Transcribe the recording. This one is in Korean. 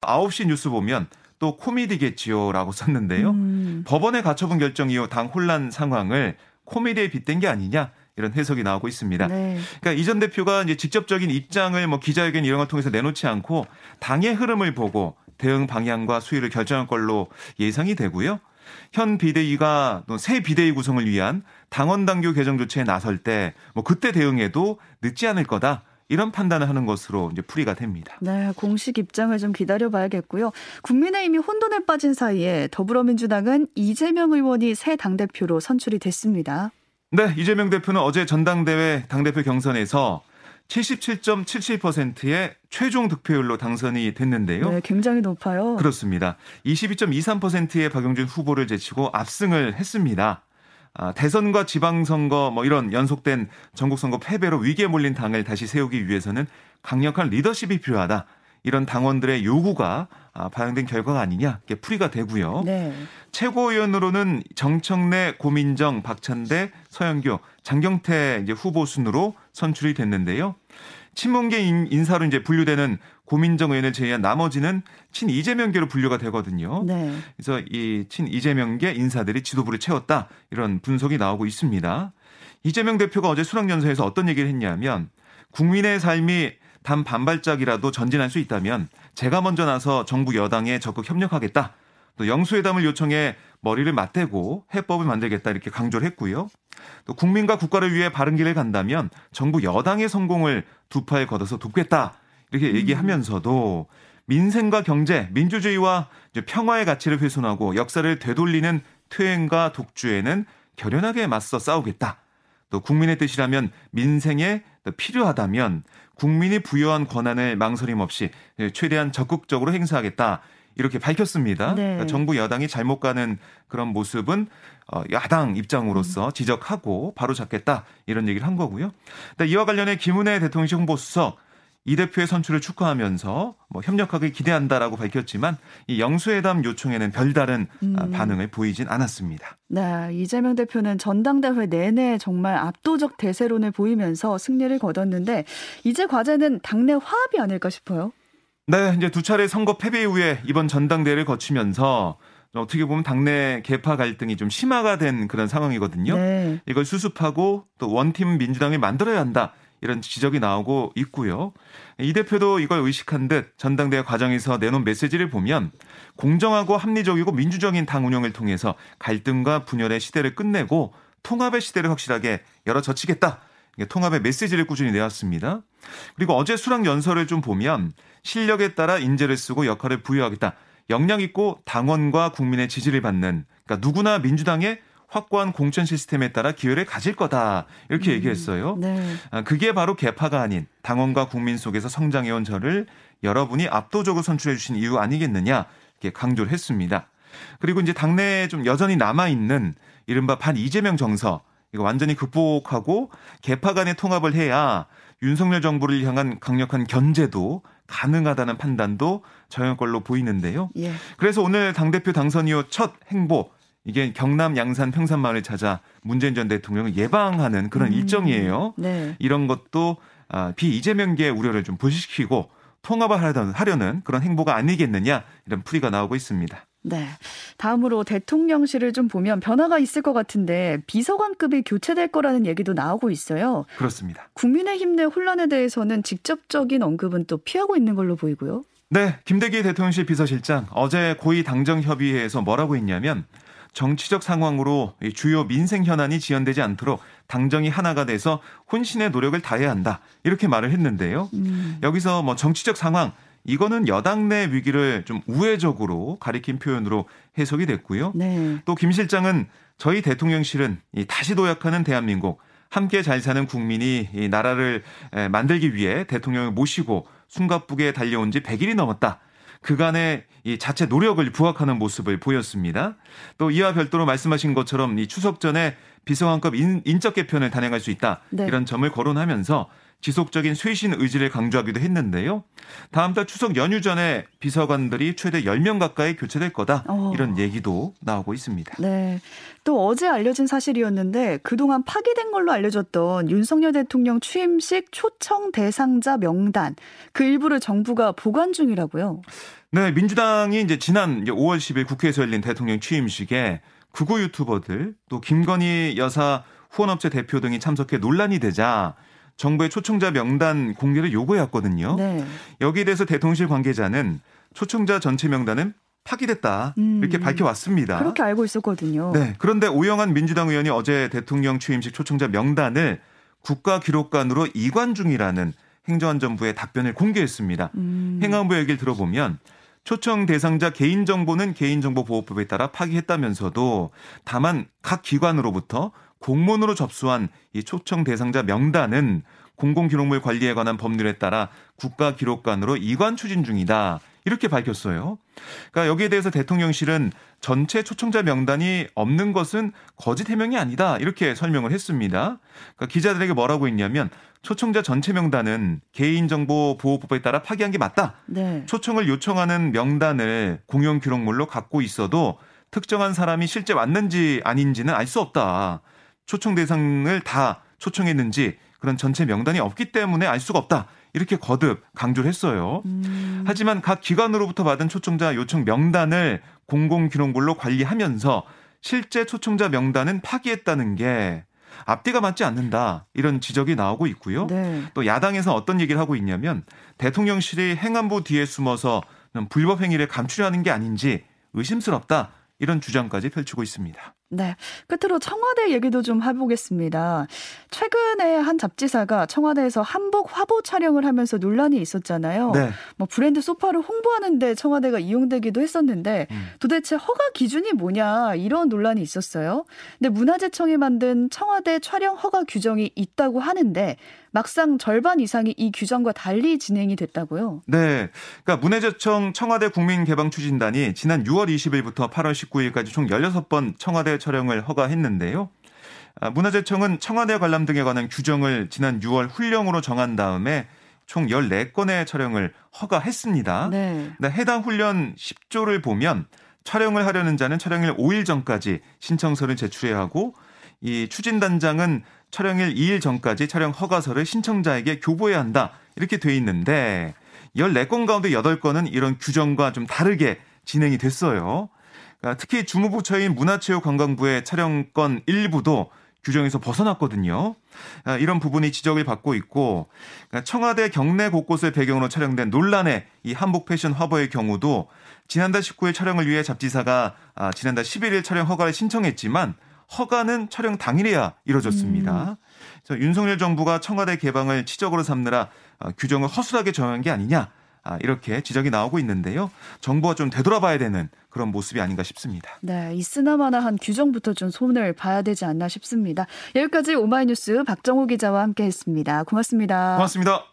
9시 뉴스 보면 또 코미디겠지요라고 썼는데요. 음. 법원의 가처분 결정 이후 당 혼란 상황을 코미디에 빗댄 게 아니냐 이런 해석이 나오고 있습니다. 네. 그러니까 이 전 대표가 이제 직접적인 입장을 뭐 기자회견 이런 걸 통해서 내놓지 않고 당의 흐름을 보고 대응 방향과 수위를 결정할 걸로 예상이 되고요. 현 비대위가 또 새 비대위 구성을 위한 당원 당규 개정 조치에 나설 때 뭐 그때 대응해도 늦지 않을 거다. 이런 판단을 하는 것으로 이제 풀이가 됩니다. 네, 공식 입장을 좀 기다려봐야겠고요. 국민의힘이 혼돈에 빠진 사이에 더불어민주당은 이재명 의원이 새 당대표로 선출이 됐습니다. 네, 이재명 대표는 어제 전당대회 당대표 경선에서 77.77%의 최종 득표율로 당선이 됐는데요. 네, 굉장히 높아요. 그렇습니다. 22.23%의 박용준 후보를 제치고 압승을 했습니다. 아, 대선과 지방선거 뭐 이런 연속된 전국선거 패배로 위기에 몰린 당을 다시 세우기 위해서는 강력한 리더십이 필요하다. 이런 당원들의 요구가 아, 반영된 결과가 아니냐 이게 풀이가 되고요. 네. 최고위원으로는 정청래, 고민정, 박찬대, 서영교, 장경태 이제 후보 순으로 선출이 됐는데요. 친문계 인사로 이제 분류되는 고민정 의원을 제외한 나머지는 친 이재명계로 분류가 되거든요. 네. 그래서 이 친 이재명계 인사들이 지도부를 채웠다 이런 분석이 나오고 있습니다. 이재명 대표가 어제 수락연설에서 어떤 얘기를 했냐면 국민의 삶이 단 반발짝이라도 전진할 수 있다면 제가 먼저 나서 정부 여당에 적극 협력하겠다. 또 영수회담을 요청해 머리를 맞대고 해법을 만들겠다 이렇게 강조를 했고요. 또 국민과 국가를 위해 바른 길을 간다면 정부 여당의 성공을 두 팔 걷어서 돕겠다 이렇게 음. 얘기하면서도 민생과 경제, 민주주의와 평화의 가치를 훼손하고 역사를 되돌리는 퇴행과 독주에는 결연하게 맞서 싸우겠다. 또 국민의 뜻이라면 민생에 필요하다면 국민이 부여한 권한을 망설임 없이 최대한 적극적으로 행사하겠다. 이렇게 밝혔습니다. 네. 그러니까 정부 여당이 잘못 가는 그런 모습은 어, 야당 입장으로서 음. 지적하고 바로 잡겠다 이런 얘기를 한 거고요. 이와 관련해 김은혜 대통령실 홍보수석 이 대표의 선출을 축하하면서 뭐 협력하길 기대한다라고 밝혔지만 이 영수회담 요청에는 별다른 음. 반응을 보이진 않았습니다. 네, 이재명 대표는 전당대회 내내 정말 압도적 대세론을 보이면서 승리를 거뒀는데 이제 과제는 당내 화합이 아닐까 싶어요. 네, 이제 두 차례 선거 패배 이후에 이번 전당대회를 거치면서 어떻게 보면 당내 개파 갈등이 좀 심화가 된 그런 상황이거든요. 네. 이걸 수습하고 또 원팀 민주당을 만들어야 한다. 이런 지적이 나오고 있고요. 이 대표도 이걸 의식한 듯 전당대회 과정에서 내놓은 메시지를 보면 공정하고 합리적이고 민주적인 당 운영을 통해서 갈등과 분열의 시대를 끝내고 통합의 시대를 확실하게 열어젖히겠다. 통합의 메시지를 꾸준히 내왔습니다. 그리고 어제 수락 연설을 좀 보면 실력에 따라 인재를 쓰고 역할을 부여하겠다. 역량 있고 당원과 국민의 지지를 받는 그러니까 누구나 민주당의 확고한 공천 시스템에 따라 기회를 가질 거다 이렇게 음, 얘기했어요. 네. 아, 그게 바로 개파가 아닌 당원과 국민 속에서 성장해온 저를 여러분이 압도적으로 선출해 주신 이유 아니겠느냐 이렇게 강조를 했습니다. 그리고 이제 당내에 좀 여전히 남아 있는 이른바 반 이재명 정서 이거 완전히 극복하고 개파 간의 통합을 해야 윤석열 정부를 향한 강력한 견제도 가능하다는 판단도 저형 걸로 보이는데요. 예. 그래서 오늘 당대표 당선 이후 첫 행보 이게 경남 양산 평산마을을 찾아 문재인 전 대통령을 예방하는 그런 음. 일정이에요. 네. 이런 것도 아, 비이재명계의 우려를 좀 부식시키고 통합을 하려는 그런 행보가 아니겠느냐 이런 풀이가 나오고 있습니다. 네. 다음으로 대통령실을 좀 보면 변화가 있을 것 같은데 비서관급이 교체될 거라는 얘기도 나오고 있어요. 그렇습니다. 국민의힘 내 혼란에 대해서는 직접적인 언급은 또 피하고 있는 걸로 보이고요. 네. 김대기 대통령실 비서실장 어제 고위 당정협의회에서 뭐라고 했냐면 정치적 상황으로 주요 민생 현안이 지연되지 않도록 당정이 하나가 돼서 혼신의 노력을 다해야 한다. 이렇게 말을 했는데요. 음. 여기서 뭐 정치적 상황 이거는 여당 내 위기를 좀 우회적으로 가리킨 표현으로 해석이 됐고요. 네. 또김 실장은 저희 대통령실은 이 다시 도약하는 대한민국 함께 잘 사는 국민이 이 나라를 만들기 위해 대통령을 모시고 숨가쁘게 달려온 지 100일이 넘었다. 그간의 이 자체 노력을 부각하는 모습을 보였습니다. 또 이와 별도로 말씀하신 것처럼 이 추석 전에 비서관급 인, 적 개편을 단행할 수 있다. 네. 이런 점을 거론하면서 지속적인 쇄신 의지를 강조하기도 했는데요. 다음 달 추석 연휴 전에 비서관들이 최대 10명 가까이 교체될 거다. 어. 이런 얘기도 나오고 있습니다. 네. 또 어제 알려진 사실이었는데 그동안 파기된 걸로 알려졌던 윤석열 대통령 취임식 초청 대상자 명단 그 일부를 정부가 보관 중이라고요. 네, 민주당이 이제 지난 5월 10일 국회에서 열린 대통령 취임식에 극우 유튜버들 또 김건희 여사 후원업체 대표 등이 참석해 논란이 되자 정부의 초청자 명단 공개를 요구해왔거든요. 네. 여기에 대해서 대통령실 관계자는 초청자 전체 명단은 파기됐다 음. 이렇게 밝혀왔습니다. 그렇게 알고 있었거든요. 네. 그런데 오영환 민주당 의원이 어제 대통령 취임식 초청자 명단을 국가기록관으로 이관 중이라는 행정안전부의 답변을 공개했습니다. 음. 행안부 얘기를 들어보면 초청 대상자 개인정보는 개인정보보호법에 따라 파기했다면서도 다만 각 기관으로부터 공문으로 접수한 이 초청 대상자 명단은 공공기록물 관리에 관한 법률에 따라 국가기록관으로 이관 추진 중이다. 이렇게 밝혔어요. 그러니까 여기에 대해서 대통령실은 전체 초청자 명단이 없는 것은 거짓 해명이 아니다. 이렇게 설명을 했습니다. 그러니까 기자들에게 뭐라고 했냐면 초청자 전체 명단은 개인정보 보호법에 따라 파기한 게 맞다. 네. 초청을 요청하는 명단을 공용 기록물로 갖고 있어도 특정한 사람이 실제 왔는지 아닌지는 알 수 없다. 초청 대상을 다 초청했는지 그런 전체 명단이 없기 때문에 알 수가 없다. 이렇게 거듭 강조를 했어요. 음. 하지만 각 기관으로부터 받은 초청자 요청 명단을 공공기록물로 관리하면서 실제 초청자 명단은 파기했다는 게 앞뒤가 맞지 않는다 이런 지적이 나오고 있고요. 네. 또 야당에서 어떤 얘기를 하고 있냐면 대통령실이 행안부 뒤에 숨어서 불법 행위를 감추려는 게 아닌지 의심스럽다 이런 주장까지 펼치고 있습니다. 네. 끝으로 청와대 얘기도 좀 해보겠습니다. 최근에 한 잡지사가 청와대에서 한복 화보 촬영을 하면서 논란이 있었잖아요. 네. 뭐 브랜드 소파를 홍보하는데 청와대가 이용되기도 했었는데 음. 도대체 허가 기준이 뭐냐 이런 논란이 있었어요. 근데 문화재청이 만든 청와대 촬영 허가 규정이 있다고 하는데 막상 절반 이상이 이 규정과 달리 진행이 됐다고요. 네. 그러니까 문화재청 청와대 국민개방추진단이 지난 6월 20일부터 8월 19일까지 총 16번 청와대 촬영을 허가했는데요. 아, 문화재청은 청와대 관람 등에 관한 규정을 지난 6월 훈령으로 정한 다음에 총 14건의 촬영을 허가했습니다. 네. 해당 훈련 10조를 보면 촬영을 하려는 자는 촬영일 5일 전까지 신청서를 제출해야 하고 이 추진단장은 촬영일 2일 전까지 촬영 허가서를 신청자에게 교부해야 한다. 이렇게 돼 있는데 14건 가운데 8건은 이런 규정과 좀 다르게 진행이 됐어요. 그러니까 특히 주무부처인 문화체육관광부의 촬영권 일부도 규정에서 벗어났거든요. 아, 이런 부분이 지적을 받고 있고 그러니까 청와대 경내 곳곳을 배경으로 촬영된 논란의 이 한복 패션 화보의 경우도 지난달 19일 촬영을 위해 잡지사가 아, 지난달 11일 촬영 허가를 신청했지만 허가는 촬영 당일에야 이뤄졌습니다. 음. 윤석열 정부가 청와대 개방을 치적으로 삼느라 아, 규정을 허술하게 정한 게 아니냐 아, 이렇게 지적이 나오고 있는데요. 정부가 좀 되돌아봐야 되는 그런 모습이 아닌가 싶습니다. 네, 있으나마나한 규정부터 좀 손을 봐야 되지 않나 싶습니다. 여기까지 오마이뉴스 박정호 기자와 함께했습니다. 고맙습니다. 고맙습니다.